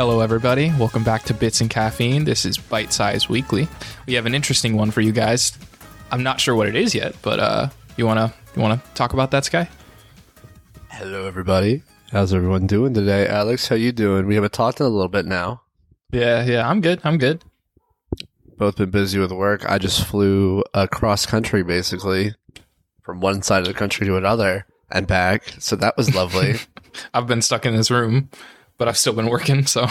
Hello, everybody. Welcome back to Bits and Caffeine. This is Byte-Size Weekly. We have an interesting one for you guys. I'm not sure what it is yet, but uh, you wanna you wanna talk about that, Sky? Hello, everybody. How's everyone doing today? Alex, how you doing? We haven't talked in a little bit now. Yeah, yeah. I'm good. I'm good. Both been busy with work. I just flew across country, basically, from one side of the country to another and back. So that was lovely. I've been stuck in this room, but I've still been working. So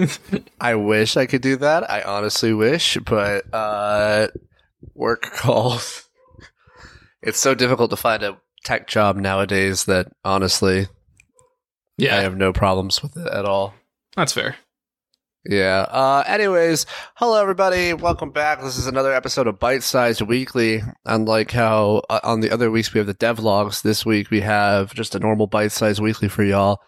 I wish I could do that. I honestly wish, but uh, work calls. It's so difficult to find a tech job nowadays that honestly, yeah, I have no problems with it at all. that's fair. Yeah. Uh, anyways, hello everybody. Welcome back. This is another episode of Byte-Sized Weekly. Unlike how uh, on the other weeks we have the devlogs, this week we have just a normal Byte-Sized Weekly for y'all.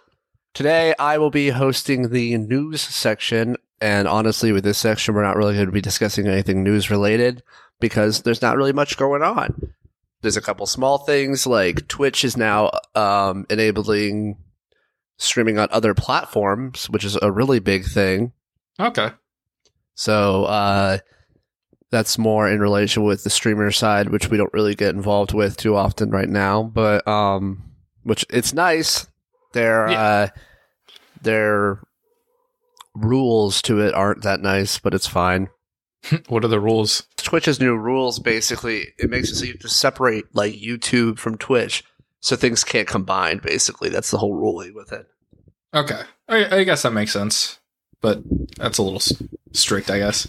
Today I will be hosting the news section, and honestly, with this section, we're not really going to be discussing anything news related because there's not really much going on. There's a couple small things like Twitch is now um, enabling streaming on other platforms, which is a really big thing. Okay. So uh, that's more in relation with the streamer side, which we don't really get involved with too often right now. But um, which it's nice. Their Yeah. uh, their rules to it aren't that nice, but it's fine. what are the rules? Twitch's new rules basically it makes it so you have to separate like YouTube from Twitch, so things can't combine. Basically, that's the whole ruling with it. Okay, I, I guess that makes sense, but that's a little s- strict, I guess.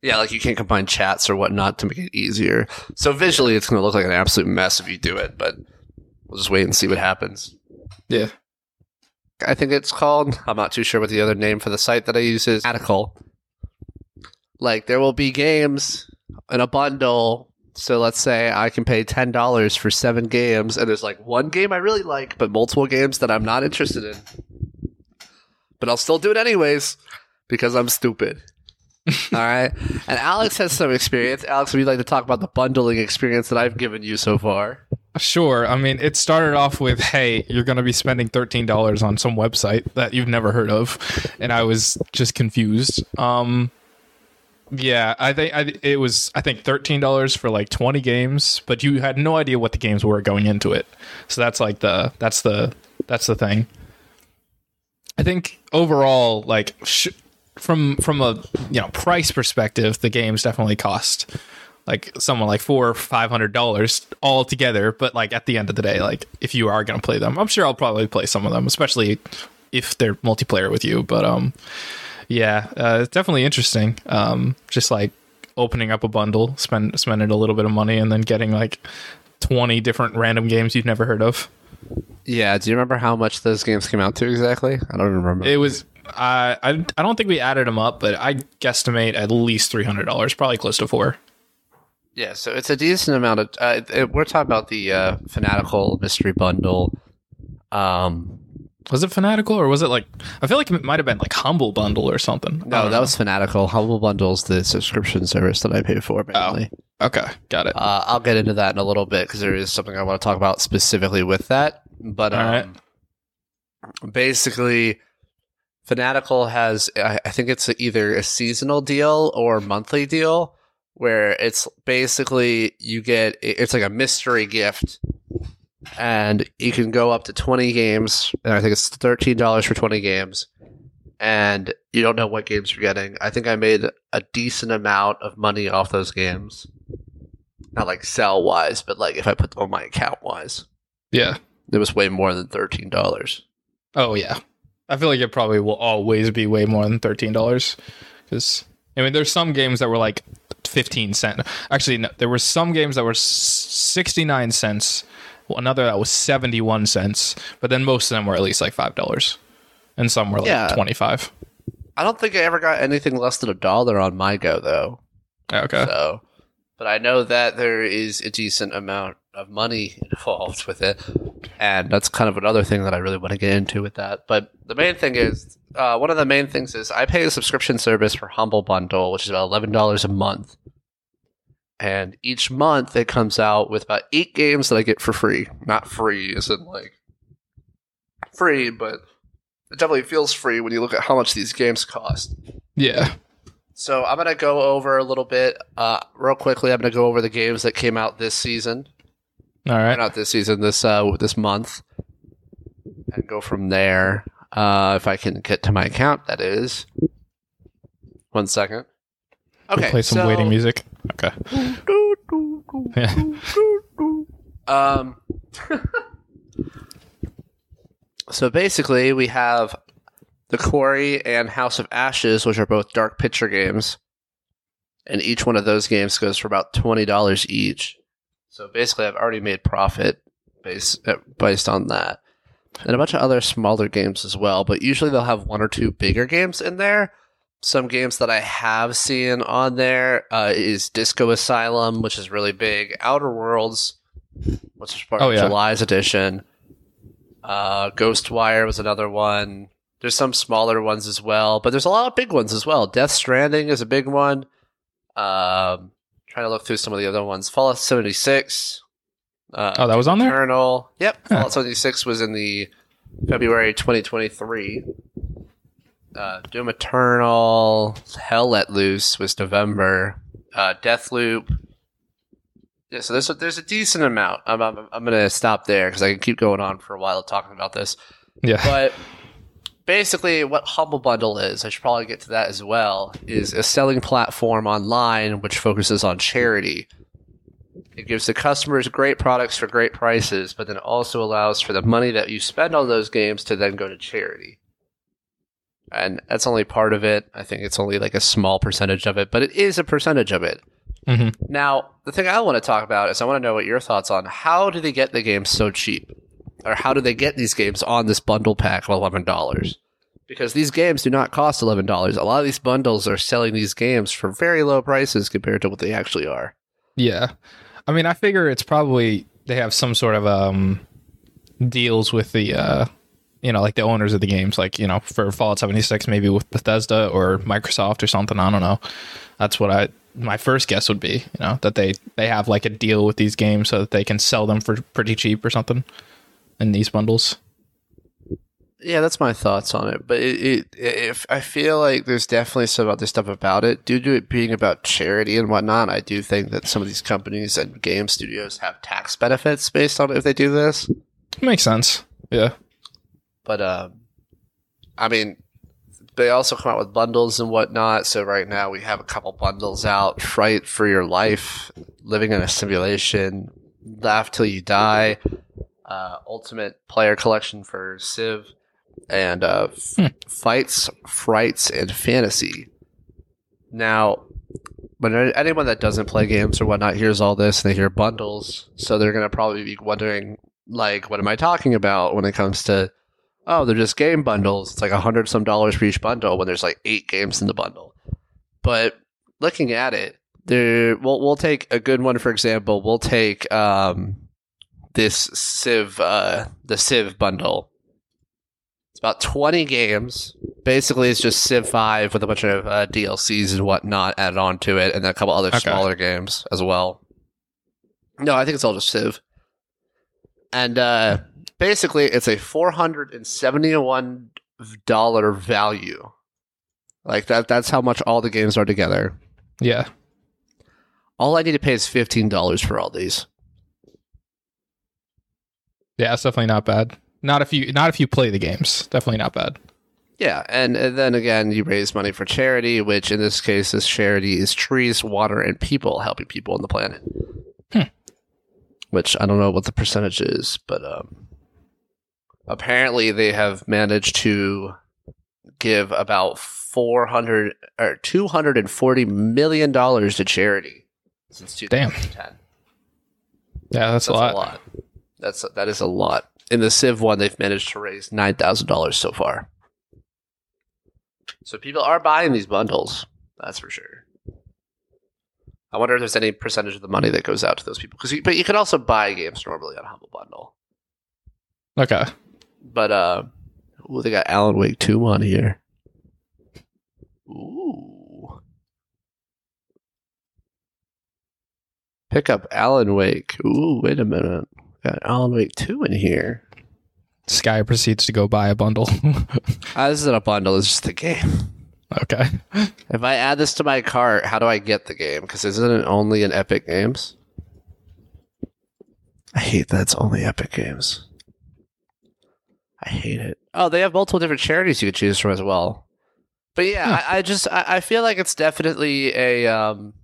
Yeah, like you can't combine chats or whatnot to make it easier. So visually, it's going to look like an absolute mess if you do it, but we'll just wait and see what happens. Yeah. I think it's called. I'm not too sure what the other name for the site that I use is. Fanatical. Like there will be games in a bundle. So let's say I can pay ten dollars for seven games, and there's like one game I really like, but multiple games that I'm not interested in. But I'll still do it anyways because I'm stupid. All right. And Alex has some experience. Alex, would you like to talk about the bundling experience that I've given you so far? Sure. I mean, it started off with, "Hey, you're going to be spending thirteen dollars on some website that you've never heard of," and I was just confused. Um, yeah, I think I, it was. I think thirteen dollars for like twenty games, but you had no idea what the games were going into it. So that's like the that's the that's the thing. I think overall, like sh- from from a you know price perspective, the games definitely cost like someone like four or five hundred dollars all together. But like at the end of the day, like if you are gonna play them, I'm sure I'll probably play some of them, especially if they're multiplayer with you. But um, yeah, uh, it's definitely interesting. Um, just like opening up a bundle, spend spending a little bit of money, and then getting like twenty different random games you've never heard of. Yeah. Do you remember how much those games came out to exactly? I don't remember. It was. I I I don't think we added them up, but I guesstimate at least three hundred dollars, probably close to four. Yeah, so it's a decent amount of. Uh, it- we're talking about the uh, Fanatical Mystery Bundle. Um, Was it Fanatical or was it like? I feel like it might have been like Humble Bundle or something. No, that know. was Fanatical. Humble Bundle's the subscription service that I pay for. Mainly. okay. Got it. Uh, I'll get into that in a little bit because there is something I want to talk about specifically with that. But All right. um, basically, Fanatical has, I, think it's either a seasonal deal or monthly deal where it's basically you get, it's like a mystery gift. And you can go up to 20 games. And I think it's $13 for 20 games. And you don't know what games you're getting. I think I made a decent amount of money off those games not like sell wise, but like if I put them on my account wise, yeah. it was way more than thirteen dollars. Oh yeah. I feel like it probably will always be way more than thirteen dollars because I mean there's some games that were like fifteen cent. Actually, no, there were some games that were sixty nine cents. Well, another that was seventy one cents. But then most of them were at least like five dollars, and some were like Yeah. twenty five. I don't think I ever got anything less than a dollar on my go though. Okay. So, but I know that there is a decent amount of money involved with it, and that's kind of another thing that I really want to get into with that. But the main thing is, uh, one of the main things is I pay a subscription service for Humble Bundle, which is about eleven dollars a month, and each month it comes out with about eight games that I get for free. Not free, isn't like free, but it definitely feels free when you look at how much these games cost. Yeah. So I'm gonna go over a little bit, uh, real quickly. I'm gonna go over the games that came out this season, All right. not this season, this uh, this month, and go from there. Uh, if I can get to my account, that is. One second. Okay, Play some so- waiting music. Okay. Yeah. Um. so basically, we have the Quarry and House of Ashes, which are both dark picture games, and each one of those games goes for about twenty dollars each. So basically, I've already made profit based uh, based on that, and a bunch of other smaller games as well. But usually, they'll have one or two bigger games in there. Some games that I have seen on there uh, is Disco Elysium, which is really big. Outer Worlds, which is part Oh, of yeah. July's edition. Uh, Ghostwire was another one. There's some smaller ones as well, but there's a lot of big ones as well. Death Stranding is a big one. Um, trying to look through some of the other ones. Fallout 76. Uh, Oh, that was on there? Eternal. Yep. Huh. Fallout 76 was in the February 2023. Uh, Doom Eternal. Hell Let Loose was November. Uh, Deathloop. Yeah, so there's a, there's a decent amount. I'm, I'm, I'm going to stop there because I can keep going on for a while talking about this. Yeah. But basically, what Humble Bundle is, I should probably get to that as well, is a selling platform online which focuses on charity. It gives the customers great products for great prices, but then also allows for the money that you spend on those games to then go to charity. And that's only part of it. I think it's only like a small percentage of it, but it is a percentage of it. hmm Now, the thing I want to talk about is I want to know what your thoughts on how do they get the games so cheap? Or how do they get these games on this bundle pack of $11? Because these games do not cost $11. A lot of these bundles are selling these games for very low prices compared to what they actually are. Yeah. I mean, I figure it's probably they have some sort of um deals with the uh you know, like the owners of the games, like, you know, for Fallout 76, maybe with Bethesda or Microsoft or something. I don't know. That's what I my first guess would be, you know, that they they have like a deal with these games so that they can sell them for pretty cheap or something in these bundles. Yeah, that's my thoughts on it. But it, it, if I feel like there's definitely some other stuff about it, due to it being about charity and whatnot, I do think that some of these companies and game studios have tax benefits based on if they do this. Makes sense. Yeah. But um, I mean, they also come out with bundles and whatnot. So right now we have a couple bundles out: Fright for Your Life, Living in a Simulation, Laugh Till You Die, uh, Ultimate Player Collection for Civ, and uh, f- Hmm. Fights, Frights, and Fantasy. Now, when anyone that doesn't play games or whatnot hears all this and they hear bundles, so they're gonna probably be wondering, like, what am I talking about when it comes to oh, they're just game bundles. It's like a hundred some dollars for each bundle when there's like eight games in the bundle. But looking at it, there we'll we'll take a good one for example. We'll take um this Civ uh the Civ bundle. It's about twenty games. Basically, it's just Civ Five with a bunch of uh, DLCs and whatnot added on to it, and then a couple other Okay. smaller games as well. No, I think it's all just Civ. And uh basically it's a four hundred and seventy one dollar value. Like that that's how much all the games are together. Yeah. All I need to pay is fifteen dollars for all these. Yeah, it's definitely not bad. Not if you not if you play the games. Definitely not bad. Yeah, and, and then again, you raise money for charity, which in this case, this charity is trees, water, and people helping people on the planet. Hmm. Which I don't know what the percentage is, but um, apparently they have managed to give about four hundred or two hundred and forty million dollars to charity since Damn. 2010. Yeah, that's, That's a lot. That's that is a lot. In the Civ one, they've managed to raise nine thousand dollars so far. So people are buying these bundles. That's for sure. I wonder if there's any percentage of the money that goes out to those people. Because, but you can also buy games normally on Humble Bundle. Okay. But uh, ooh, they got Alan Wake two on here. Ooh. Pick up Alan Wake. Ooh, wait a minute. Got Alan Wake two in here. Sky proceeds to go buy a bundle. Uh, this isn't a bundle. It's just the game. okay. If I add this to my cart, how do I get the game? Because isn't it only in Epic Games? I hate that it's only Epic Games. I hate it. Oh, they have multiple different charities you could choose from as well. But yeah, I, I just I, I feel like it's definitely a um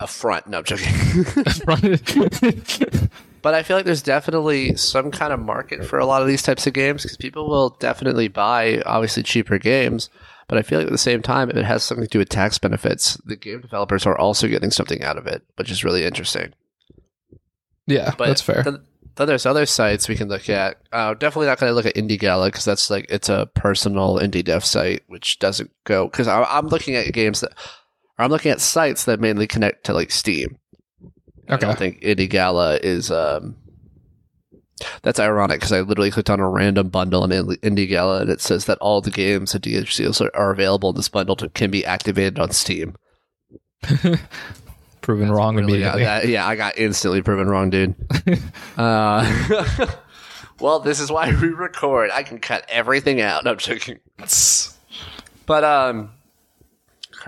a front. No, I'm joking. but I feel like there's definitely some kind of market for a lot of these types of games because people will definitely buy obviously cheaper games. But I feel like at the same time, if it has something to do with tax benefits, the game developers are also getting something out of it, which is really interesting. yeah, But that's fair. Then, then there's other sites we can look at. Uh, definitely not going to look at IndieGala because that's like it's a personal indie dev site, which doesn't go because I'm looking at games that, or I'm looking at sites that mainly connect to like Steam. I Okay. don't think IndieGala is. Um, that's ironic because I literally clicked on a random bundle in IndieGala and it says that all the games and DLCs are, are available in this bundle to, can be activated on Steam. Proven wrong Really immediately. that- yeah, I got instantly proven wrong, dude. uh, well, this is why we record. I can cut everything out. No, I'm joking. But um,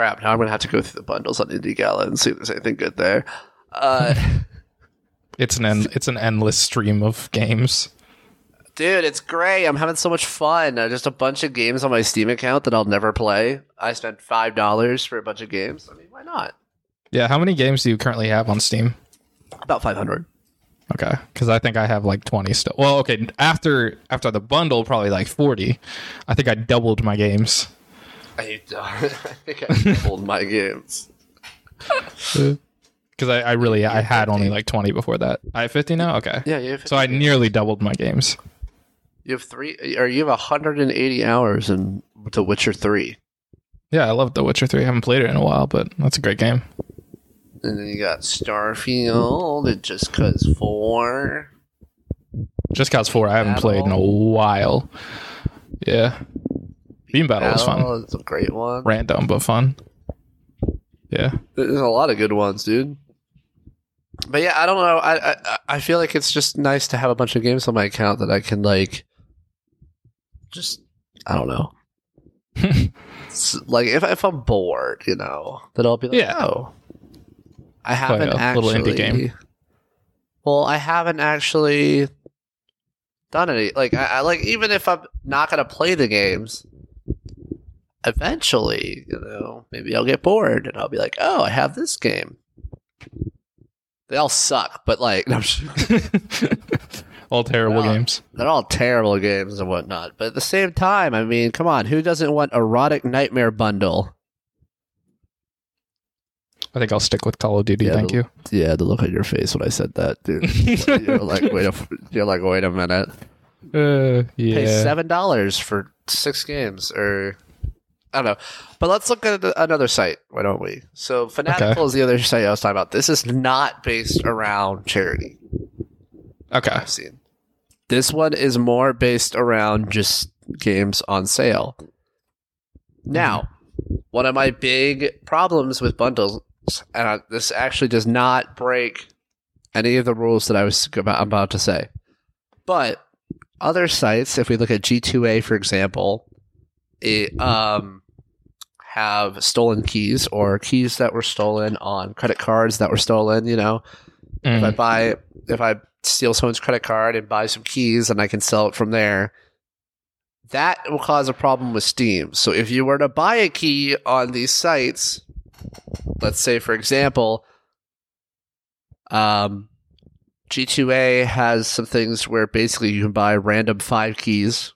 crap. Now I'm gonna have to go through the bundles on IndieGala and see if there's anything good there. Uh, It's an end, it's an endless stream of games. dude, it's great. I'm having so much fun. Uh, just a bunch of games on my Steam account that I'll never play. I spent five dollars for a bunch of games. I mean, why not? Yeah, how many games do you currently have on Steam? About five hundred. Okay, because I think I have like twenty still. Well, okay, after after the bundle, probably like forty. I think I doubled my games. I, I think I doubled my games. Because I, I really I had only like twenty before that. I have fifty now. Okay, Yeah, you have so I nearly doubled my games. You have three, or you have 180 hours in The Witcher 3. Yeah, I love The Witcher Three. I haven't played it in a while, but that's a great game. And then you got Starfield, It Just Cause 4. Just Cause Four, I haven't played in a while. Yeah, Beam Battle was fun. It's a great one. Random but fun. Yeah, There's a lot of good ones, dude. But yeah, I don't know. I, I I feel like it's just nice to have a bunch of games on my account that I can like, just I don't know. Like if if I'm bored, you know, then I'll be like, Yeah. oh, I haven't actually. little indie game. Well, I haven't actually done any. Like I, I like even if I'm not gonna play the games, eventually, you know, maybe I'll get bored and I'll be like, oh, I have this game. They all suck, but like no, all terrible Yeah. games. they're all terrible games and whatnot. But at the same time, I mean, come on, who doesn't want erotic nightmare bundle? I think I'll stick with Call of Duty. Yeah, thank the- you. Yeah, the look on your face when I said that, dude. you're like, wait a, you're like, wait a minute. Uh, Pay seven dollars for six games, or I don't know. But let's look at another site. Why don't we? So Fanatical Okay. is the other site I was talking about. This is not based around charity. Okay. I've seen. This one is more based around just games on sale. Now, one of my big problems with bundles, and I, this actually does not break any of the rules that I was about, about to say, but other sites, if we look at G2A for example, it um have stolen keys or keys that were stolen on credit cards that were stolen. You know, if I Mm. buy if I steal someone's credit card and buy some keys and I can sell it from there, that will cause a problem with Steam. So if you were to buy a key on these sites, let's say for example, um, G2A has some things where basically you can buy random five keys.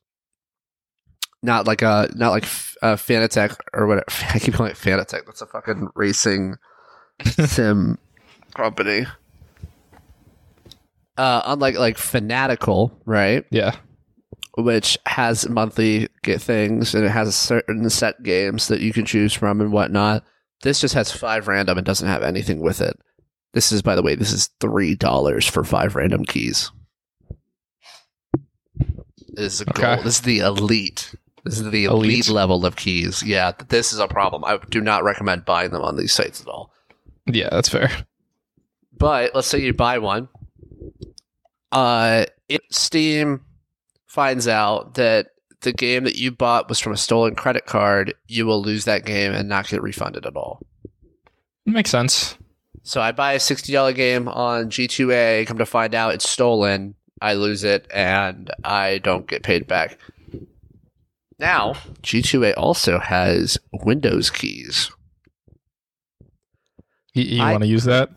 Not like a not like uh, Fanatec or whatever. I keep calling it Fanatec. That's a fucking racing sim company. Uh, unlike like Fanatical, right? Yeah. Which has monthly get things and it has a certain set games that you can choose from and whatnot. This just has five random and doesn't have anything with it. This is, by the way, this is three dollars for five random keys. This is a Okay. goal. This is the elite. This is the elite, Elite. level of keys. Yeah, this is a problem. I do not recommend buying them on these sites at all. Yeah, that's fair. But let's say you buy one. uh, if Steam finds out that the game that you bought was from a stolen credit card, you will lose that game and not get refunded at all. Makes sense. So I buy a sixty dollar game on G2A, come to find out it's stolen, I lose it, and I don't get paid back. Now, G2A also has Windows keys. You, you want to use that?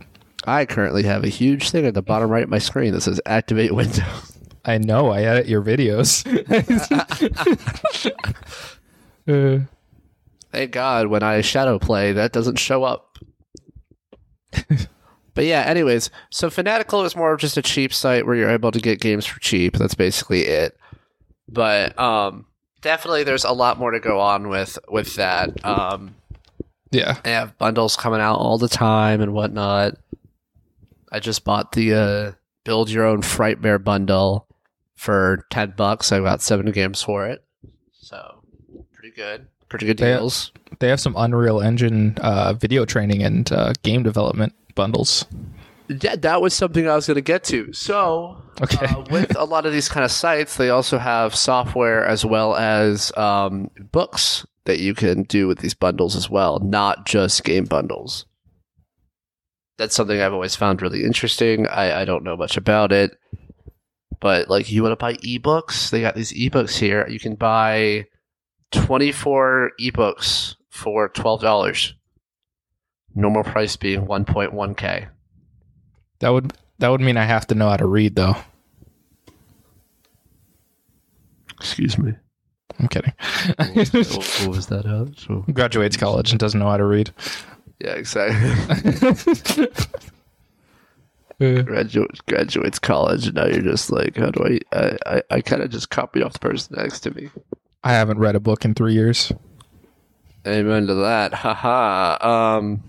I currently have a huge thing at the bottom right of my screen that says activate Windows. I know. I edit your videos. Uh, Thank God when I shadow play, that doesn't show up. but yeah, anyways, so Fanatical is more of just a cheap site where you're able to get games for cheap. That's basically it. But um, definitely, there's a lot more to go on with with that. Um, yeah. they have bundles coming out all the time and whatnot. I just bought the uh, build your own Frightmare bundle for ten bucks. I got seven games for it, so pretty good. Pretty good They- deals. They have some Unreal Engine uh, video training and uh, game development bundles. Yeah, that was something I was going to get to. So, Okay. uh, with a lot of these kind of sites, they also have software as well as um, books that you can do with these bundles as well, not just game bundles. That's something I've always found really interesting. I, I don't know much about it, but like you want to buy ebooks, they got these ebooks here. You can buy 24 ebooks for $12. Normal price being 1.1k. That would that would mean I have to know how to read, though. Excuse me. I'm kidding. what, what was that? Uh, so, Graduates college and doesn't know how to read. yeah, exactly. Graduates graduates college, and now you're just like, how do I? I, I, I kind of just copied off the person next to me. I haven't read a book in three years. Amen to that. Haha. Um.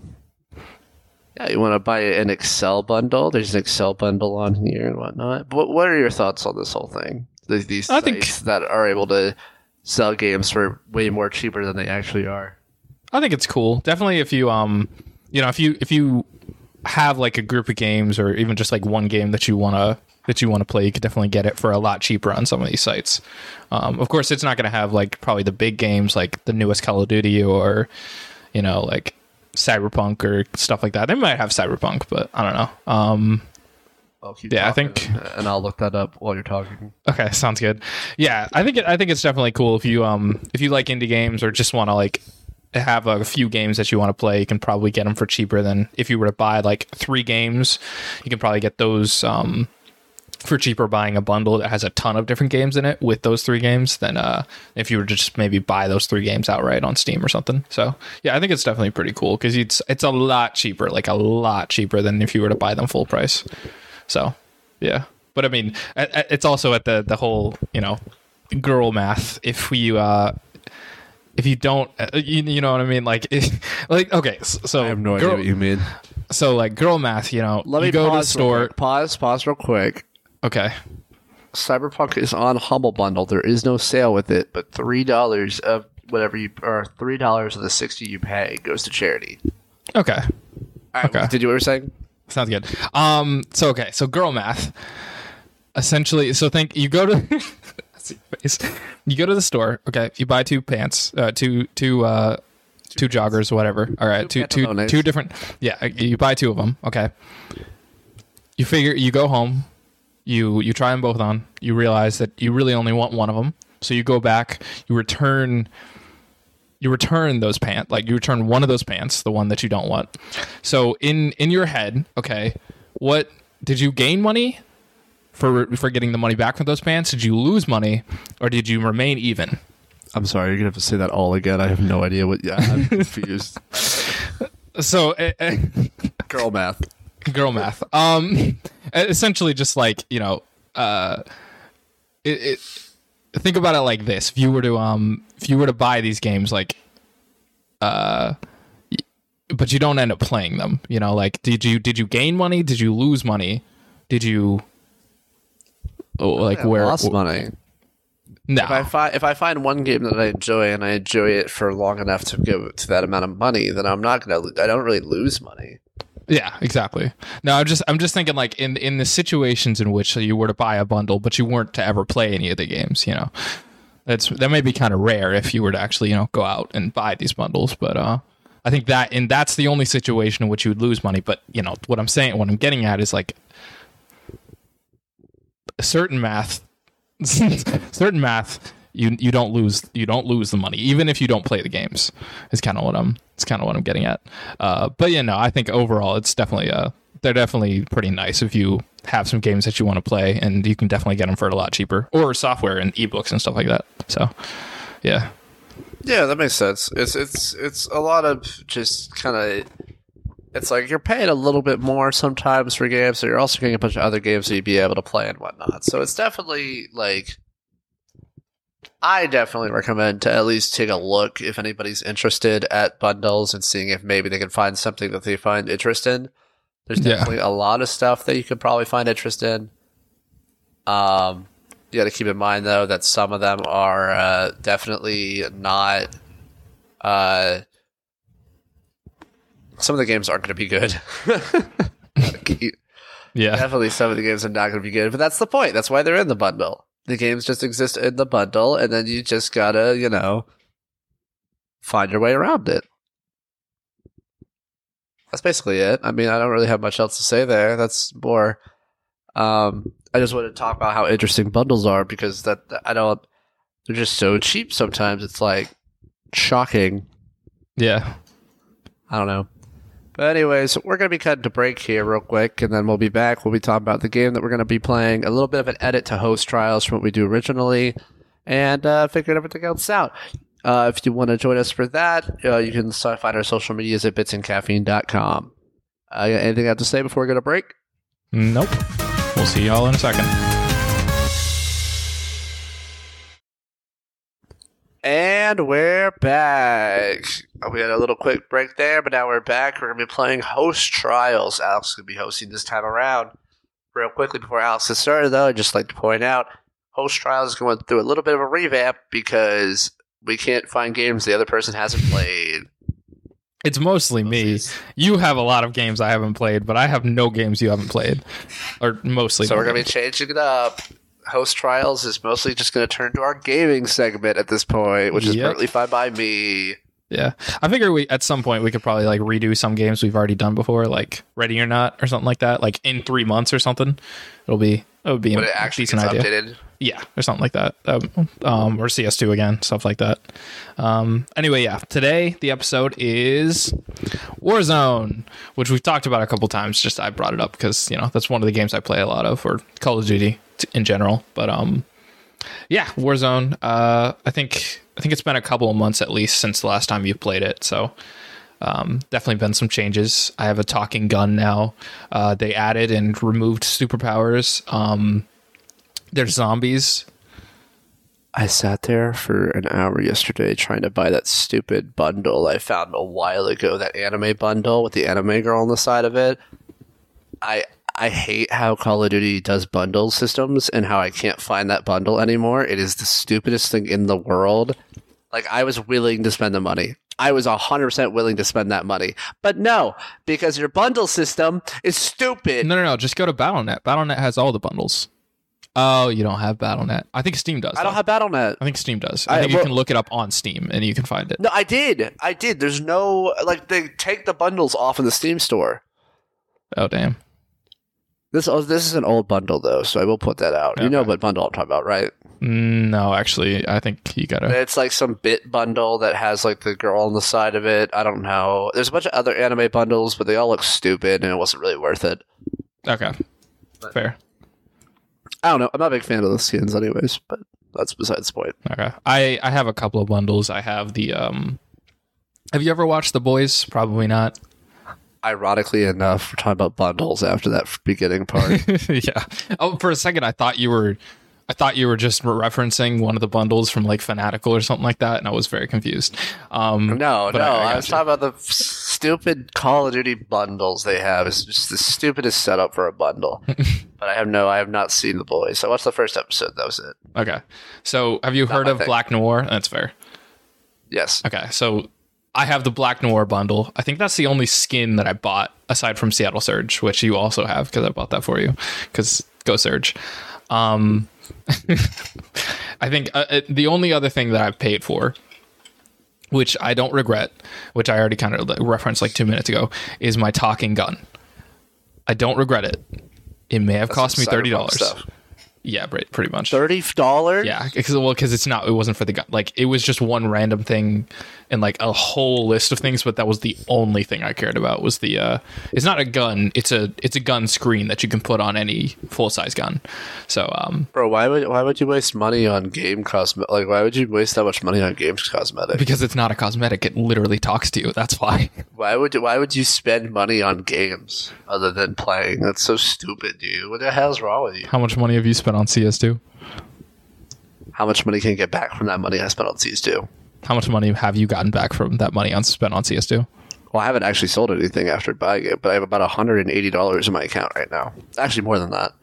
You want to buy an Excel bundle? There's an Excel bundle on here and whatnot. What What are your thoughts on this whole thing? These, these I think- sites that are able to sell games for way more cheaper than they actually are. I think it's cool. Definitely if you um you know, if you if you have like a group of games or even just like one game that you want to that you want to play, you could definitely get it for a lot cheaper on some of these sites. Um, of course, it's not going to have like probably the big games like the newest Call of Duty or you know like Cyberpunk or stuff like that. They might have Cyberpunk, but I don't know. Um, Yeah, I think- and I'll look that up while you're talking. Okay, sounds good. Yeah, I think it, I think it's definitely cool if you um if you like indie games or just want to like have a few games that you want to play, you can probably get them for cheaper than if you were to buy like three games. You can probably get those um for cheaper buying a bundle that has a ton of different games in it with those three games than uh if you were to just maybe buy those three games outright on Steam or something. So yeah, I think it's definitely pretty cool because it's it's a lot cheaper, like a lot cheaper than if you were to buy them full price. So yeah, but I mean, a- a- it's also at the the whole you know girl math. If we uh if you don't, uh, you, you know what I mean? Like, like okay, s- so girl, idea what you mean. so like girl math. You know, Let you me go to the pause real store. quick. Pause. Pause real quick. Okay, Cyberpunk is on Humble Bundle. There is no sale with it, but three dollars of whatever you or three dollars of the sixty you pay goes to charity. okay, All right, Okay. Did you what you were saying? sounds good. Um, so okay, so girl math. Essentially, so think you go to. That's your face. You go to the store. Okay, you buy two pants, uh, two two uh, two joggers, whatever. All right, two two two different. Yeah, you buy two of them. Okay. You figure you go home, you you try them both on. You realize that you really only want one of them, so you go back. You return. You return those pants, like you return one of those pants, the one that you don't want. So in in your head, okay, what did you gain money for for getting the money back from those pants? Did you lose money, or did you remain even? I'm sorry. You're gonna have to say that all again. I have no idea what. Yeah, I'm confused. So. eh, Girl math. girl math um essentially just like you know uh it, it think about it like this if you were to um if you were to buy these games like uh but you don't end up playing them you know like did you did you gain money did you lose money did you oh, like I where lost money. no If I find if I find one game that I enjoy and I enjoy it for long enough to give to that amount of money, then I'm not gonna. lo- I don't really lose money. Yeah, exactly. No, I'm just I'm just thinking like in in the situations in which you were to buy a bundle, but you weren't to ever play any of the games. You know, that's that may be kind of rare if you were to actually you know go out and buy these bundles. But uh, I think that and that's the only situation in which you would lose money. But you know what I'm saying, what I'm getting at is like certain math, certain math. You you don't lose you don't lose the money even if you don't play the games. Is kind of what I'm it's kind of what I'm getting at. Uh, but yeah, no, I think overall it's definitely uh they're definitely pretty nice if you have some games that you want to play and you can definitely get them for a lot cheaper or software and ebooks and stuff like that. So yeah. Yeah, that makes sense. It's it's it's a lot of just kind of. It's like you're paying a little bit more sometimes for games, so you're also getting a bunch of other games that you'd be able to play and whatnot. So it's definitely like. I definitely recommend to at least take a look if anybody's interested at bundles and seeing if maybe they can find something that they find interest in. There's Yeah. definitely a lot of stuff that you could probably find interest in. Um, you got to keep in mind though that some of them are uh, definitely not. Uh, some of the games aren't going to be good. Yeah. definitely, some of the games are not going to be good, but that's the point. That's why they're in the bundle. The games just exist in the bundle, and then you just gotta, you know, find your way around it. That's basically it. I mean, I don't really have much else to say there. That's more. Um, I just want to talk about how interesting bundles are because that I don't. They're just so cheap. Sometimes it's like shocking. Yeah. I don't know. But anyways, we're gonna be cutting to break here real quick, and then we'll be back. We'll be talking about the game that we're gonna be playing. A little bit of an edit to host trials from what we do originally, and uh, figuring everything else out. Uh, if you want to join us for that, uh, you can find our social medias at bitsandcaffeine.com. Uh, anything I have to say before we go to break? Nope. We'll see y'all in a second. And we're back. We had a little quick break there, but now we're back. We're going to be playing Host Trials. Alex is going to be hosting this time around. Real quickly before Alex gets started, though, I'd just like to point out Host Trials is going through a little bit of a revamp because we can't find games the other person hasn't played. It's mostly me. You have a lot of games I haven't played, but I have no games you haven't played, or mostly. So we're going to be changing it up. Host Trials is mostly just going to turn to our gaming segment at this point, which is Yep. currently fine by me. Yeah, I figure we at some point we could probably like redo some games we've already done before, like Ready or Not or something like that. Like in three months or something, it'll be it would be When a decent idea. updated. Yeah, or something like that. Um, um, or CS2 again, stuff like that. Um, anyway, yeah, today the episode is Warzone, which we've talked about a couple times. Just I brought it up because you know that's one of the games I play a lot of, or Call of Duty in general. But um, yeah, Warzone. Uh, I think I think it's been a couple of months at least since the last time you played it. So um, definitely been some changes. I have a talking gun now. Uh, they added and removed superpowers. Um, there's zombies. I sat there for an hour yesterday trying to buy that stupid bundle I found a while ago, that anime bundle with the anime girl on the side of it. I I hate how Call of Duty does bundle systems and how I can't find that bundle anymore. It is the stupidest thing in the world. Like I was willing to spend the money. I was 100% willing to spend that money. But no, because your bundle system is stupid. No, no, no. Just go to Battle.net. Battle.net has all the bundles. Oh, you don't have Battle.net. I think Steam does. I don't though. have Battle.net. I think Steam does. I, I- think you can look it up on Steam and you can find it. No, I did. I did. There's no like they take the bundles off in the Steam store. Oh, damn. This oh, this is an old bundle though, so I will put that out. You know what bundle I'm talking about, right? Mm, No, actually, I think you gotta. It's like some bit bundle that has like the girl on the side of it. I don't know. There's a bunch of other anime bundles, but they all look stupid, and it wasn't really worth it. Okay, fair. I don't know. I'm not a big fan of the skins, anyways, but that's besides the point. Okay, I I have a couple of bundles. I have the um. Have you ever watched The Boys? Probably not. Ironically enough, we're talking about bundles after that beginning part. yeah. Oh, for a second, I thought you were. I thought you were just referencing one of the bundles from like Fanatical or something like that, and I was very confused. Um, No, no, I- I I, was you. talking about the stupid Call of Duty bundles they have. It's just the stupidest setup for a bundle. but I have no, I have not seen the boys. I watched the first episode. That was it. Okay. So, have you heard of thing. Black Noir? That's fair. Yes. Okay. So, I have the Black Noir bundle. I think that's the only skin that I bought aside from Seattle Surge, which you also have because I bought that for you. Because go Surge. Um, I think uh, uh, the only other thing that I've paid for, which I don't regret, which I already kind of referenced like two minutes ago, is my talking gun. I don't regret it. It may have cost me thirty dollars. Yeah, pretty much. Thirty dollars. Yeah, because well, because it's not. It wasn't for the gun. Like it was just one random thing, and like a whole list of things. But that was the only thing I cared about. Was the. uh It's not a gun. It's a. It's a gun screen that you can put on any full size gun. So um, Bro, why would why would you waste money on game cosmetic? Like, why would you waste that much money on games cosmetic? because it's not a cosmetic, it literally talks to you. That's why. Why would why would you spend money on games other than playing? That's so stupid, dude. What the hell's wrong with you? How much money have you spent on CS2? How much money can you get back from that money I spent on CS2? How much money have you gotten back from that money on spent on CS2? Well, I haven't actually sold anything after buying it, but I have about hundred and eighty dollars in my account right now. Actually, more than that.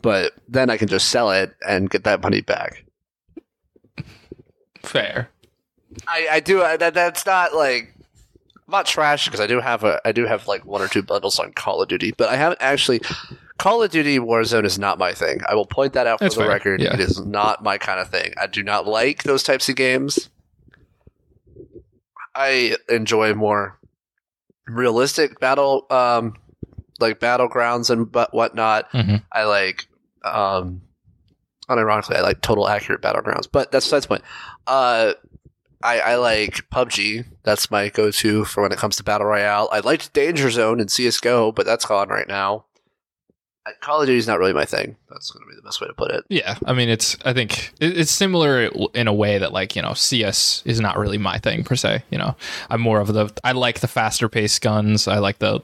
But then I can just sell it and get that money back. Fair. I, I do. I, that, that's not like I'm not trash because I do have a I do have like one or two bundles on Call of Duty, but I haven't actually. Call of Duty Warzone is not my thing. I will point that out for That's the fair, record. yeah. It is not my kind of thing. I do not like those types of games. I enjoy more realistic battle, um, like battlegrounds and but whatnot. Mhm. I like, um, unironically, I like total accurate battlegrounds. But that's besides the point. Uh, I, I like PUBG. That's my go-to for when it comes to battle royale. I liked Danger Zone and CS:GO, but that's gone right now. Call of Duty is not really my thing. That's going to be the best way to put it. Yeah, I mean, it's. I think it's similar in a way that, like, you know, CS is not really my thing per se. You know, I'm more of the. I like the faster paced guns. I like the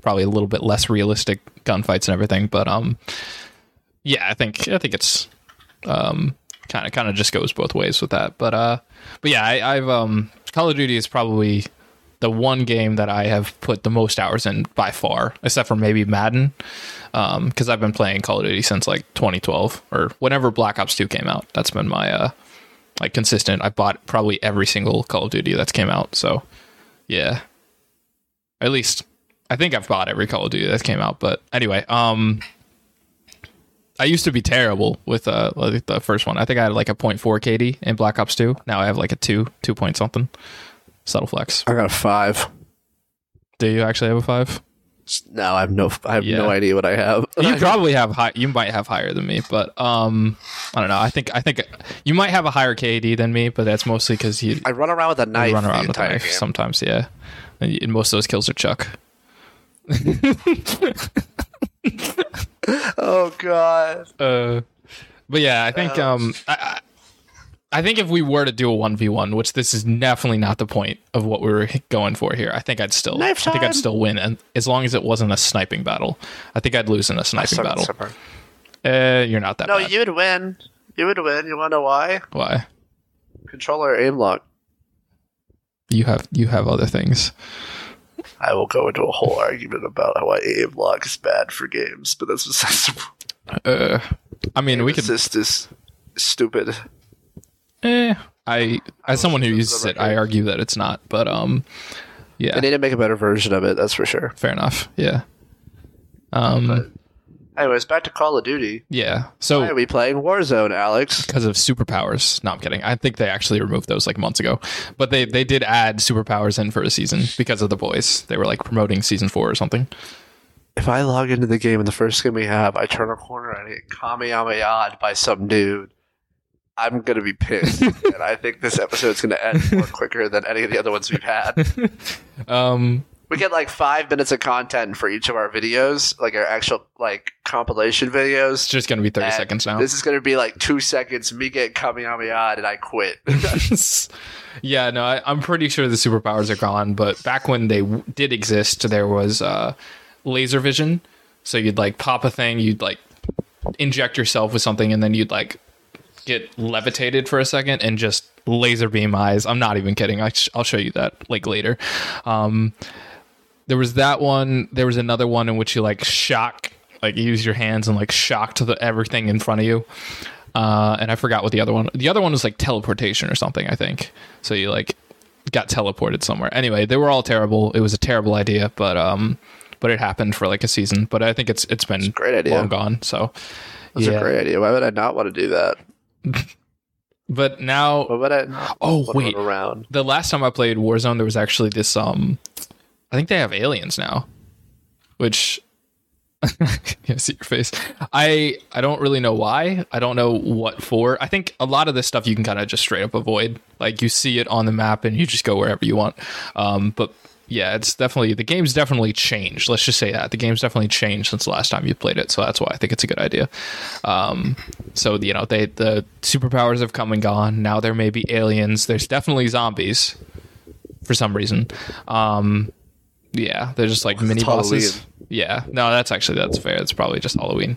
probably a little bit less realistic gunfights and everything. But um, yeah, I think I think it's um kind of kind of just goes both ways with that. But uh, but yeah, I, I've um Call of Duty is probably the one game that I have put the most hours in by far, except for maybe Madden, because I've been playing Call of Duty since like 2012 or whenever Black Ops 2 came out. That's been my uh like consistent. I bought probably every single Call of Duty that's came out. So yeah, at least I think I've bought every Call of Duty that came out. But anyway, um. I used to be terrible with uh the first one. I think I had like a 0.4 KD in Black Ops 2. Now I have like a 2, 2 point something. Subtle flex. I got a five. Do you actually have a 5? No, I have no. I have Yeah. no idea what I have. You probably have high you might have higher than me, but um I don't know. I think I think you might have a higher KD than me, but that's mostly cuz you, I run around with a knife. run the around with a knife game. sometimes, yeah. And, and most of those kills are Chuck. Oh god. Uh, but yeah, I think um, I, I I think if we were to do a one v one, which this is definitely not the point of what we were going for here, I think I'd still Knife I think I'd still win, and as long as it wasn't a sniping battle, I think I'd lose in a sniping battle. Uh, you're not that No, bad. you would win. You would win. You want to know why? Why? Controller aim lock. You have you have other things. I will go into a whole argument about how aim lock is bad for games, but that's besides the point. Uh, I mean, we could. Assist is stupid. Eh, I as someone who for uses it, I argue that it's not. But um, yeah, They need to make a better version of it. That's for sure. fair enough. Yeah. Um. Anyways, back to Call of Duty. Yeah. So Why are we playing Warzone, Alex? because of superpowers. No, I'm kidding. I think they actually removed those like months ago. But they they did add superpowers in for a season because of the boys. They were like promoting season four or something. If I log into the game and the first game we have, I turn a corner and I get Kamehameha by some dude, I'm gonna be pissed. and I think this episode's gonna end more quicker than any of the other ones we've had. Um. We get like five minutes of content for each of our videos, like our actual like compilation It's videos. just gonna be thirty And seconds now. This is gonna be like two seconds, me getting Kamehameha and I quit. yeah, no, I, I'm pretty sure the superpowers are gone. But back when they w- did exist, there was uh, laser vision. So you'd like pop a thing, you'd like inject yourself with something, and then you'd like get levitated for a second and just laser beam eyes. I'm not even kidding. I sh- I'll show you that like later. Um, there was that one. There was another one in which you like shock, like use your hands and like shock to the everything in front of you. Uh, and I forgot what the other one. The other one was like teleportation or something. I think so. You like got teleported somewhere. Anyway, they were all terrible. It was a terrible idea, but um, but it happened for like a season. But I think it's it's been Great idea. long gone. So That's yeah. a great idea. Why would I not want to do that? But now, Why would I oh wait, around? the last time I played Warzone, there was actually this. Um, I think they have aliens now, which. yeah, see your face. I I don't really know why. I don't know what for. I think a lot of this stuff you can kind of just straight up avoid. Like you see it on the map and you just go wherever you want. Um, but yeah, it's definitely the game's definitely changed. Let's just say that the game's definitely changed since the last time you played it. So that's why I think it's a good idea. Um, so you know they the superpowers have come and gone. Now there may be aliens. There's definitely zombies for some reason. Um, yeah, they're just like mini bosses. Halloween. Yeah, no, that's actually that's fair. It's probably just Halloween.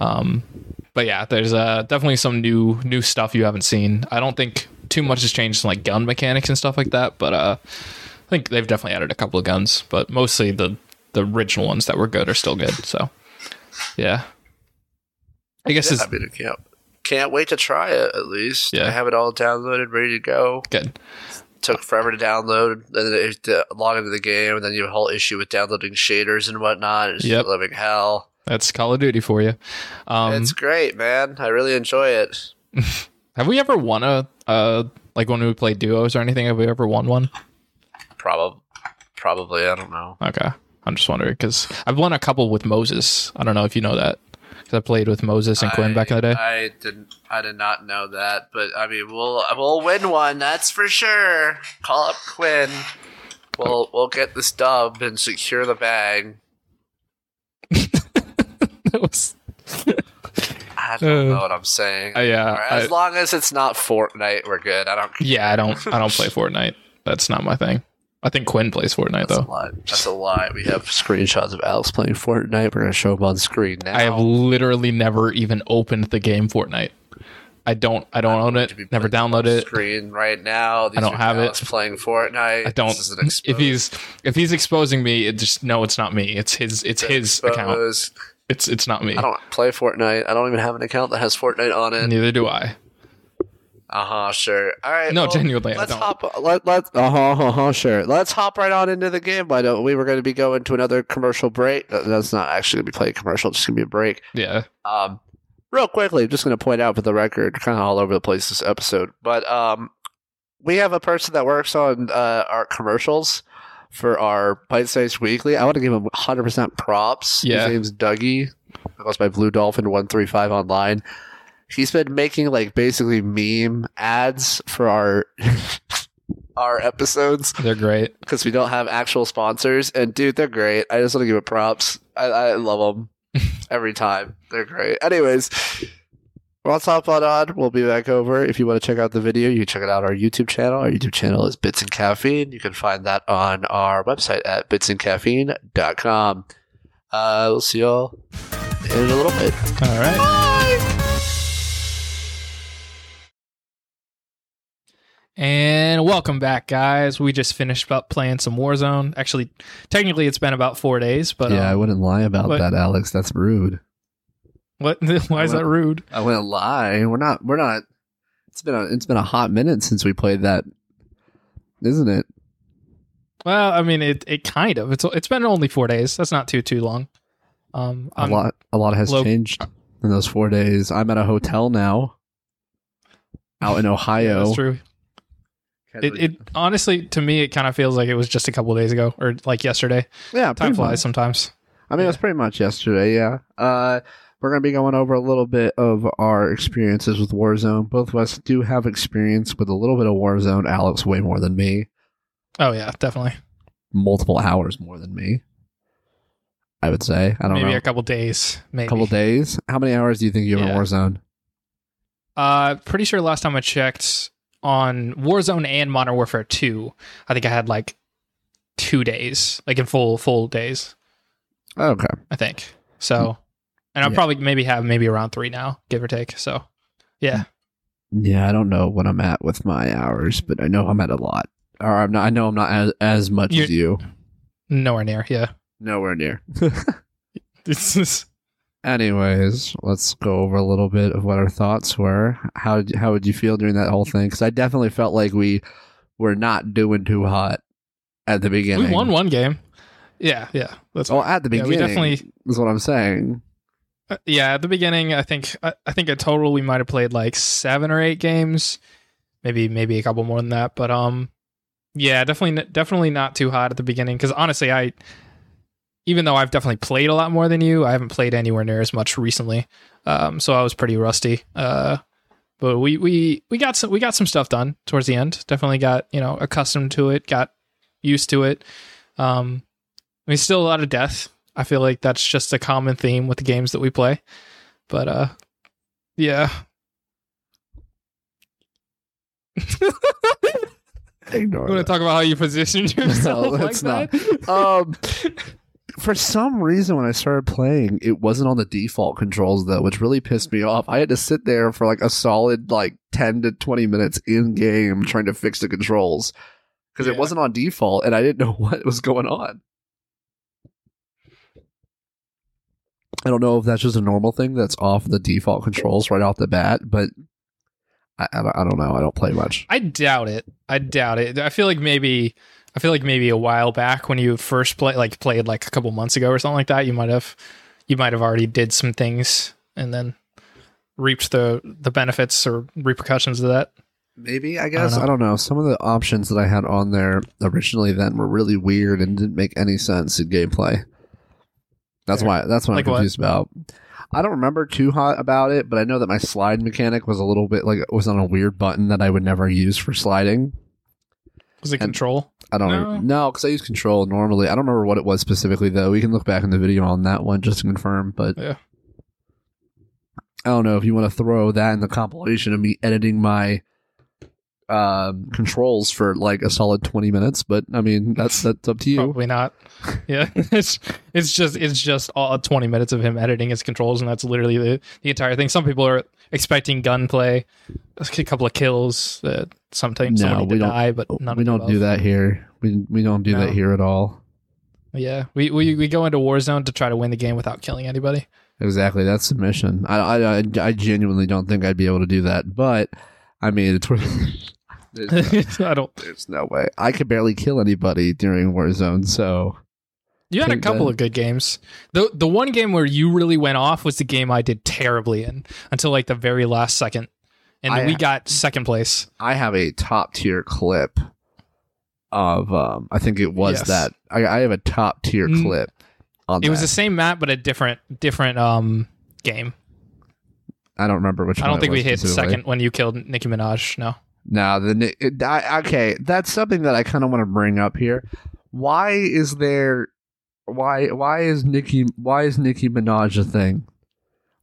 Um, but yeah, there's uh, definitely some new new stuff you haven't seen. I don't think too much has changed in like gun mechanics and stuff like that, but uh, I think they've definitely added a couple of guns. But mostly the the original ones that were good are still good. So yeah, I guess Yeah, it's I mean, can't, can't wait to try it at least. Yeah. I have it all downloaded, ready to go. good. Took forever to download, and then log into the game, and then you have a whole issue with downloading shaders and whatnot. It's Yep. living hell. That's Call of Duty for you. Um, it's great, man. I really enjoy it. have we ever won a uh like when we played duos or anything? Have we ever won one? Probably, probably. I don't know. Okay. I'm just wondering because I've won a couple with Moses. I don't know if you know that because I played with Moses and Quinn I- back in the day. I didn't. I did not know that, but I mean, we'll we'll win one. That's for sure. Call up Quinn. We'll we'll get this dub and secure the bag. that was, I don't Uh, know what I'm saying. uh, yeah, Alright, I- as long as it's not Fortnite, we're good. I don't. yeah. I don't. I don't play Fortnite. That's not my thing. I think Quinn plays Fortnite That's a though. lie. That's a lie. We have screenshots of Alex playing Fortnite. We're gonna show them on screen now. I have literally never even opened the game Fortnite. I don't. I don't own it. Never download it. Screen right now. These don't are have it. Playing Fortnite. I don't. This is an If he's if he's exposing me, it just no. It's not me. It's his. It's his account. It's it's not me. I don't play Fortnite. I don't even have an account that has Fortnite on it. Neither do I. Uh huh. Sure. All right. No, genuinely, Let's don't. hop. Let let. Uh huh. Uh huh. Sure. Let's hop right on into the game. Why don't we? We're going to be going to another commercial break. That's not actually going to be playing commercial. It's just going to be a break. Yeah. Um, real quickly, I'm just going to point out for the record, kind of all over the place this episode, but um, we have a person that works on uh, our commercials for our Byte-Size Weekly. I want to give him 100% props. Yeah. His name's Dougie. He goes by Blue Dolphin 135 online. He's been making like basically meme ads for our our episodes They're great. because we don't have actual sponsors. And dude, they're great. I just want to give it props. I, I love them every time. They're great. Anyways, let's hop on on. We'll be back over. If you want to check out the video, you can check it out on our YouTube channel. Our YouTube channel is Bits and Caffeine. You can find that on our website at bitsandcaffeine.com. Uh, we'll see y'all in a little bit. All right. And welcome back, guys. We just finished up playing some Warzone. Actually, technically, it's been about four days, but yeah, I um, wouldn't lie about what- that, Alex. That's rude. what? Why is that rude? I wouldn't lie. We're not. We're not. It's been a. It's been a hot minute since we played that, isn't it? Well, I mean, it it kind of. It's it's been only four days. That's not too too long. Um, A I'm- lot. A lot has low- changed in those four days. I'm at a hotel now, out in Ohio. that's true. It, it honestly, to me, it kind of feels like it was just a couple days ago or like yesterday. yeah, Time flies much. sometimes. I mean, it was pretty much yesterday. Yeah. Uh, we're gonna be going over a little bit of our experiences with Warzone. Both of us do have experience with a little bit of Warzone. Alex way more than me. Oh yeah, definitely. Multiple hours more than me. I would say. I don't know. Maybe know. a couple days. Maybe. A couple days. How many hours do you think you have in Warzone? Uh, pretty sure last time I checked on Warzone and Modern Warfare 2, I think I had like two days, like in full full days. Okay. I think so. And I'll Yeah. probably maybe have maybe around three now, give or take. So, yeah, Yeah, I don't know what I'm at with my hours, but I know I'm at a lot. Or I'm not. I know I'm not as, as much as you. nowhere near. Yeah, Nowhere near. this is Anyways, let's go over a little bit of what our thoughts were. How how would you feel during that whole thing? Because I definitely felt like we were not doing too hot at the beginning. we won one game. Yeah, yeah. That's Oh, at the Yeah, we beginning definitely- is what I'm saying. Uh, yeah, at the beginning, I think I, I think in total we might have played like seven or eight games, maybe maybe a couple more than that. But um, yeah, definitely definitely not too hot at the beginning because honestly, I even though I've definitely played a lot more than you, I haven't played anywhere near as much recently. Um, so I was pretty rusty. Uh, but we we we got some we got some stuff done towards the end. Definitely got you know accustomed to it, got used to it. Um, I mean, still a lot of death. I feel like that's just a common theme with the games that we play. But uh yeah. Ignore You want to talk about how you positioned yourself like let's not. that? um, for some reason, when I started playing, it wasn't on the default controls though, which really pissed me off. I had to sit there for like a solid like ten to twenty minutes in game trying to fix the controls because it wasn't on default, and I didn't know what was going on. I don't know if that's just a normal thing that's off the default controls right off the bat, but I, I, I don't know. I don't play much. I doubt it. I doubt it. I feel like maybe I feel like maybe a while back when you first play like played like a couple months ago or something like that, you might have you might have already did some things and then reaped the the benefits or repercussions of that. Maybe I guess know. I don't, know. Some of the options that I had on there originally then were really weird and didn't make any sense in gameplay. That's Fair. why. That's what Like I'm what? confused about. I don't remember too hot about it, but I know that my slide mechanic was a little bit like it was on a weird button that I would never use for sliding. Was it And- control? I don't No. know. No, because I use control normally. I don't remember what it was specifically though. We can look back in the video on that one just to confirm. But Yeah. I don't know if you want to throw that in the compilation of me editing my um, controls for like a solid twenty minutes. But I mean, that's that's up to you. Probably not. Yeah, it's it's just it's just all twenty minutes of him editing his controls, and that's literally the, the entire thing. Some people are expecting gunplay, a couple of kills, uh, sometimes No, somebody we don't- die, but we don't do that here. We we don't do No. that here at all. Yeah, we, we we go into Warzone to try to win the game without killing anybody. Exactly, that's submission. I, I I I genuinely don't think I'd be able to do that. But I mean, it's there's, no, I don't. there's no way I could barely kill anybody during Warzone. So You had a couple of good games. the The one game where you really went off was the game I did terribly in until like the very last second, and I- we got second place. I have a top tier clip of um. I think it was Yes. that I, I have a top tier Mm. clip on It was the same map, but a different different um game. I don't remember which. I don't think we hit second when you killed Nicki Minaj. No. No, the it, I, okay, that's something that I kind of want to bring up here. Why is there? Why why is Nicki why is Nicki Minaj a thing?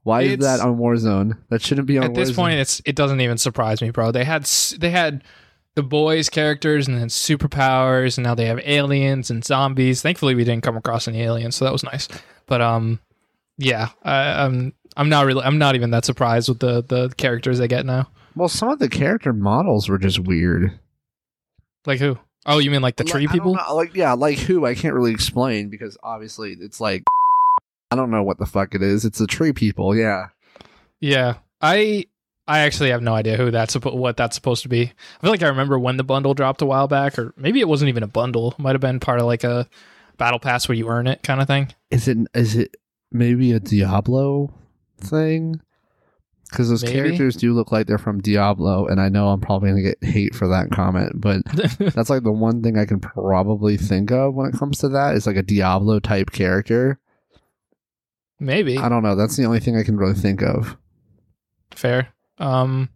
Why is that on Warzone? That shouldn't be on. Warzone. At this point, it's it doesn't even surprise me, bro. They had they had the boys characters and then superpowers, and now they have aliens and zombies. Thankfully, we didn't come across any aliens, so that was nice. But um, yeah, I, I'm I'm not really I'm not even that surprised with the the characters they get now. well, some of the character models were just weird. Like who? Oh, you mean like the tree I don't people? know, like yeah, like who? I can't really explain because obviously it's like I don't know what the fuck it is. It's the tree people. Yeah. Yeah, I I actually have no idea who that's what that's supposed to be. I feel like I remember when the bundle dropped a while back, or maybe it wasn't even a bundle. It might have been part of like a battle pass where you earn it kind of thing. Is it is it maybe a Diablo thing? Because those Maybe. characters do look like they're from Diablo, and I know I'm probably gonna get hate for that comment, but that's like the one thing I can probably think of when it comes to that is like a Diablo type character. maybe I don't know. That's the only thing I can really think of. fair. Um,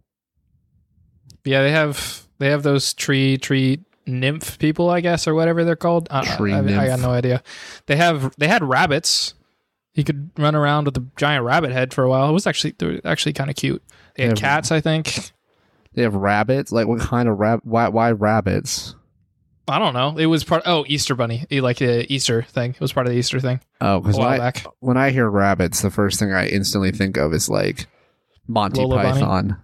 yeah, they have they have those tree tree nymph people, I guess, or whatever they're called. I, Tree I, I got no idea. They have they had rabbits. You could run around with a giant rabbit head for a while. It was actually they were actually kind of cute. They had Yeah. cats, I think. They have rabbits. Like what kind of rab? Why? Why rabbits? I don't know. It was part. Oh, Easter bunny, like the Easter thing. It was part of the Easter thing Oh, because when I when I hear rabbits, the first thing I instantly think of is like Monty Lola Bunny? Python.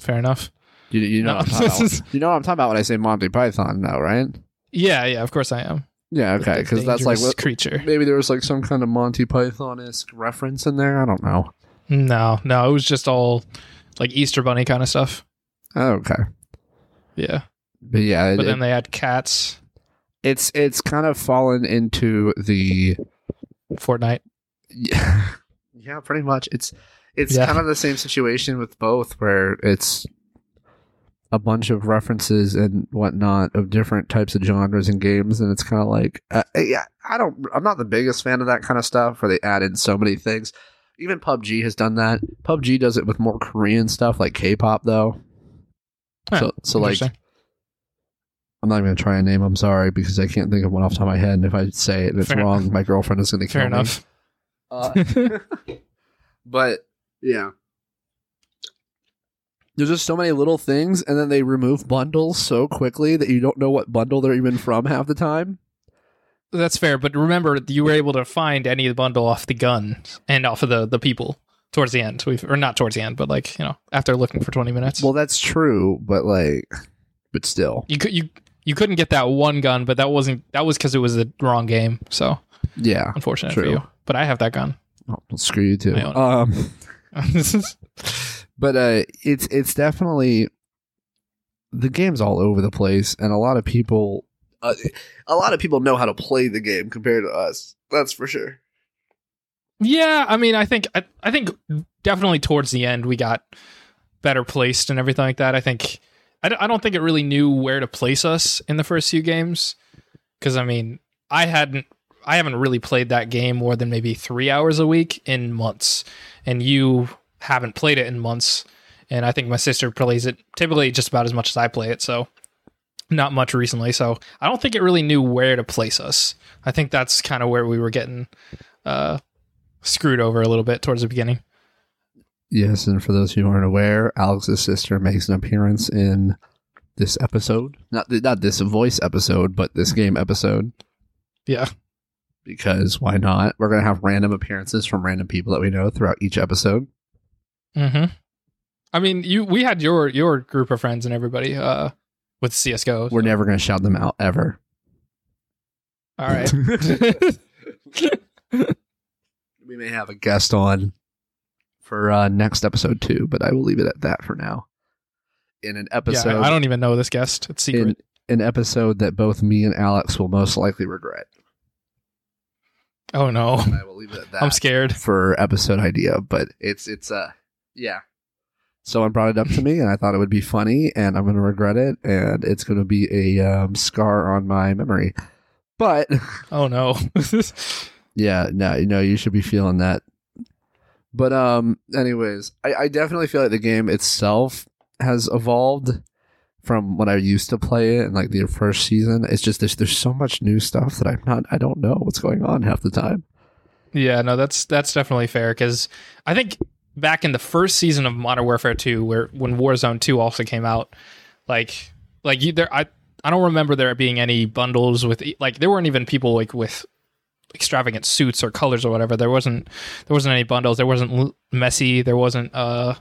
Fair enough. You, you know No, what I'm talking about. You know what I'm talking about when I say Monty Python, now, right? Yeah, yeah. Of course I am. Yeah, okay, because that's like what, creature. maybe there was like some kind of Monty Python esque reference in there. I don't know. No, no. It was just all like Easter bunny kind of stuff. Oh, okay, Yeah. but yeah, it, But then they had cats. it's it's kind of fallen into the Fortnite. yeah, yeah pretty much. It's it's Yeah. kind of the same situation with both, where it's a bunch of references and whatnot of different types of genres and games, and it's kind of like, uh, yeah, I don't, I'm not the biggest fan of that kind of stuff where they add in so many things. Even PUBG has done that. PUBG does it with more Korean stuff like K-pop, though. So, so like, I'm not even gonna try a name. I'm sorry because I can't think of one off the top of my head. And if I say it and it's Fair- wrong, my girlfriend is gonna kill fair me. enough. Uh, but yeah, there's just so many little things, and then they remove bundles so quickly that you don't know what bundle they're even from half the time. That's fair, but remember you were able to find any bundle off the gun and off of the the people towards the end. We've or not towards the end, but like you know after looking for twenty minutes. Well, that's true, but like, but still, you could you you couldn't get that one gun, but that wasn't that was because it was the wrong game. So yeah. unfortunate for you. But I have that gun. Oh, well, screw you too. I own it. Um, this is but uh, it's it's definitely the game's all over the place, and a lot of people, uh, a lot of people know how to play the game compared to us. That's for sure. yeah. I mean, I think I, I think definitely towards the end we got better placed and everything like that. I think I don't, I don't think it really knew where to place us in the first few games because I mean I hadn't I haven't really played that game more than maybe three hours a week in months, and you haven't played it in months. And I think my sister plays it typically just about as much as I play it, so not much recently. So I don't think it really knew where to place us. I think that's kind of where we were getting uh, screwed over a little bit towards the beginning. Yes, and for those who aren't aware, Alex's sister makes an appearance in this episode. Not not this voice episode, but this game episode. Yeah. Because why not? We're gonna have random appearances from random people that we know throughout each episode. Mm-hmm. I mean, you we had your your group of friends and everybody uh, with CS:GO. We're so- never gonna shout them out ever. all right. we may have a guest on for uh, next episode too, but I will leave it at that for now. In an yeah, episode, I don't even know this guest. It's secret. in an episode that both me and Alex will most likely regret. oh no, And I will leave it at that. I'm scared. for episode idea, but it's it's uh yeah. Someone brought it up to me, and I thought it would be funny, and I'm going to regret it, and it's going to be a um, scar on my memory. But Oh no. yeah, no, you know, you should be feeling that. But um, anyways, I, I definitely feel like the game itself has evolved from when I used to play it and like the first season. It's just there's there's so much new stuff that I'm not I don't know what's going on half the time. yeah, no, that's that's definitely fair because I think back in the first season of Modern Warfare 2, where when Warzone 2 also came out, like like you there, I I don't remember there being any bundles with like there weren't even people like with extravagant suits or colors or whatever. There wasn't there wasn't any bundles. There wasn't Messi. There wasn't uh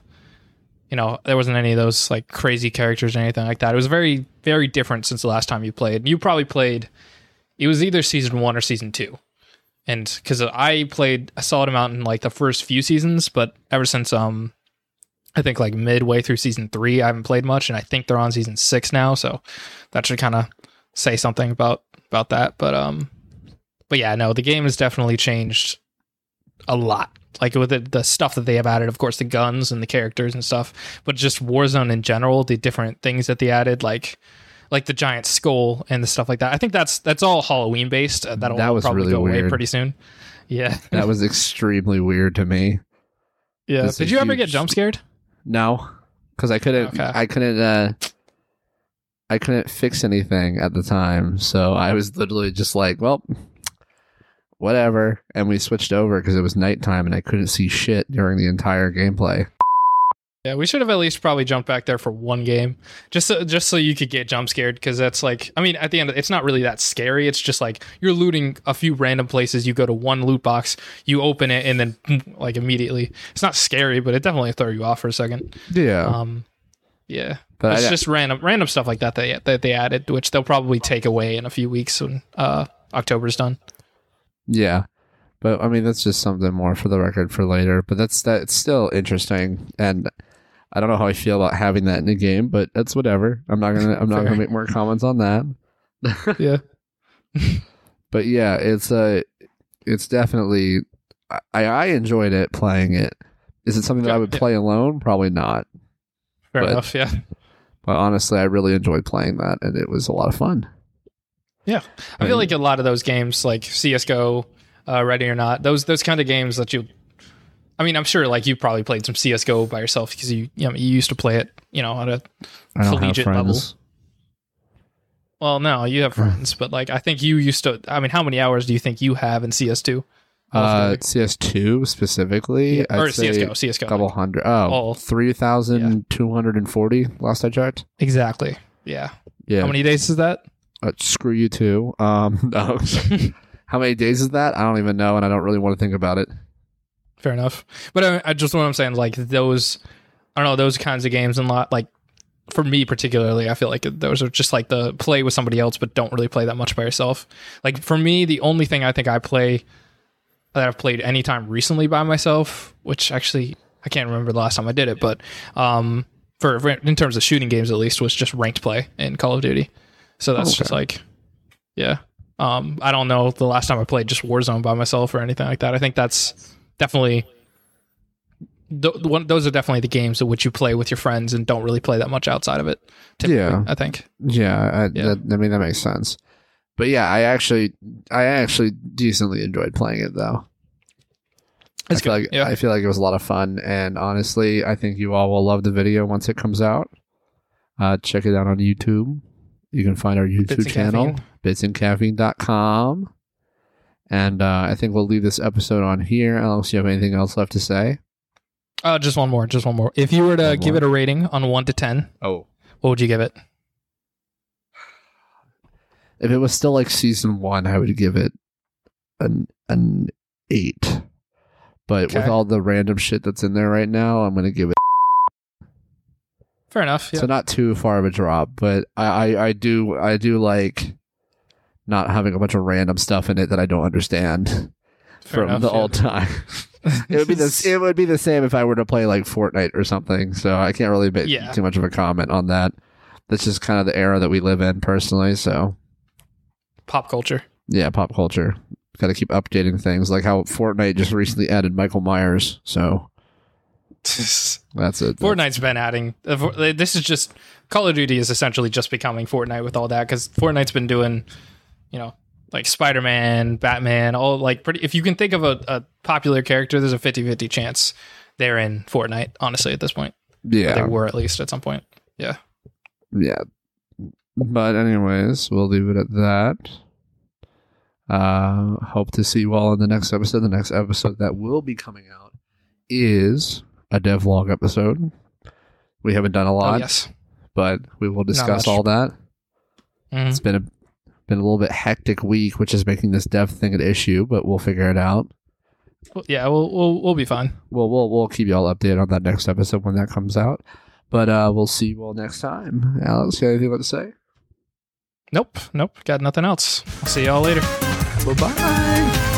you know there wasn't any of those like crazy characters or anything like that. It was very very different since the last time you played. You probably played. It was either season one or season two, and because I played a solid amount in like the first few seasons, but ever since um I think like midway through season three, I haven't played much, and I think they're on season six now, so that should kind of say something about about that. But um, but yeah, no, the game has definitely changed a lot. Like with the, the stuff that they have added, of course, the guns and the characters and stuff, but just Warzone in general, the different things that they added, like like the giant skull and the stuff like that. I think that's that's all Halloween based. Uh, that'll That was probably really go away pretty soon. Yeah, That was extremely weird to me. yeah. That's a Did you ever get huge- jump scared? No, because I couldn't. Okay. I couldn't. Uh, I couldn't fix anything at the time, so I was literally just like, "Well, whatever." And we switched over because it was nighttime and I couldn't see shit during the entire gameplay. Yeah, we should have at least probably jumped back there for one game, just so, just so you could get jump scared. Because that's like, I mean, at the end, it's not really that scary. It's just like you're looting a few random places. You go to one loot box, you open it, and then like immediately, it's not scary, but it definitely throw you off for a second. Yeah, Um, yeah, but it's I, just random random stuff like that that that they added, which they'll probably take away in a few weeks when uh October's done. yeah. But I mean, that's just something more for the record for later. But that's that's still interesting, and I don't know how I feel about having that in the game, but that's whatever. I'm not gonna I'm not gonna make more comments on that. yeah. but yeah, it's a, it's definitely. I I enjoyed it playing it. Is it something that I would yeah. play alone? Probably not. Fair But- enough. Yeah. But honestly, I really enjoyed playing that, and it was a lot of fun. Yeah. I feel like a lot of those games, like CS:GO, uh, Ready or Not, those those kind of games that you. I mean, I'm sure like you probably played some CS:GO by yourself because you you, know, you used to play it, you know, at a Collegiate level. well, no, you have friends, but like I think you used to. I mean, how many hours do you think you have in CS2? Uh, CS2 specifically, Yeah, or I'd CS:GO, CS:GO. a couple hundred. Oh, Oh. 3,240 last I checked. Exactly. Yeah. Yeah. How many days is that? Uh, screw you too. Um, no. How many days is that? I don't even know, and I don't really want to think about it. Fair enough. But I, I just what I'm saying, like those, I don't know, those kinds of games and lot like for me particularly, I feel like those are just like the play with somebody else, but don't really play that much by yourself. Like for me, the only thing I think I play that I've played anytime recently by myself, which actually I can't remember the last time I did it, but um, for for- in terms of shooting games at least, was just ranked play in Call of Duty. So that's Okay. just like, yeah. Um, I don't know the last time I played just Warzone by myself or anything like that. I think that's definitely th- one, those are definitely the games in which you play with your friends and don't really play that much outside of it. Typically, Yeah. I think. Yeah, I, Yeah. That, I mean that makes sense. But yeah, I actually, I actually decently enjoyed playing it though. It's I feel good. like yeah, I feel like it was a lot of fun, and honestly, I think you all will love the video once it comes out. Uh, check it out on YouTube. You can find our YouTube Bits and channel, Caffeine. bitsandcaffeine.com. And uh, I think we'll leave this episode on here. Alex, you have anything else left to say? uh, just one more, just one more. If you were to One give more. it a rating on one to ten, Oh, what would you give it? if it was still like season one, I would give it an an eight. But with all the random shit that's in there right now, I'm gonna give it Fair enough. Yeah. so not too far of a drop. But I, I I do I do like not having a bunch of random stuff in it that I don't understand Fair from enough, the yeah. old time. it would be the it would be the same if I were to play like Fortnite or something. So I can't really make Yeah. too much of a comment on that. That's just kind of the era that we live in personally. So pop culture. yeah, pop culture. Got to keep updating things, like how Fortnite just recently added Michael Myers. So that's it. Fortnite's been adding. uh, This is just Call of Duty is essentially just becoming Fortnite with all that because Fortnite's been doing, you know, like Spider Man, Batman, all like pretty. If you can think of a, a popular character, there's a 50 50 chance they're in Fortnite, honestly, at this point. Yeah, They were at least at some point. Yeah. yeah. But anyways, we'll leave it at that. Uh, hope to see you all in the next episode. The next episode that will be coming out is a devlog episode. We haven't done a Oh, lot, yes. but we will discuss all that. Mhm. It's been a been a little bit hectic week, which is making this dev thing an issue, but we'll figure it out. Well, yeah, we'll, we'll, we'll be fine. We'll we'll we'll keep you all updated on that next episode when that comes out. But uh, we'll see you all next time. Alex, you have anything to say? Nope. Nope. Got nothing else. I'll see y'all later. Bye bye.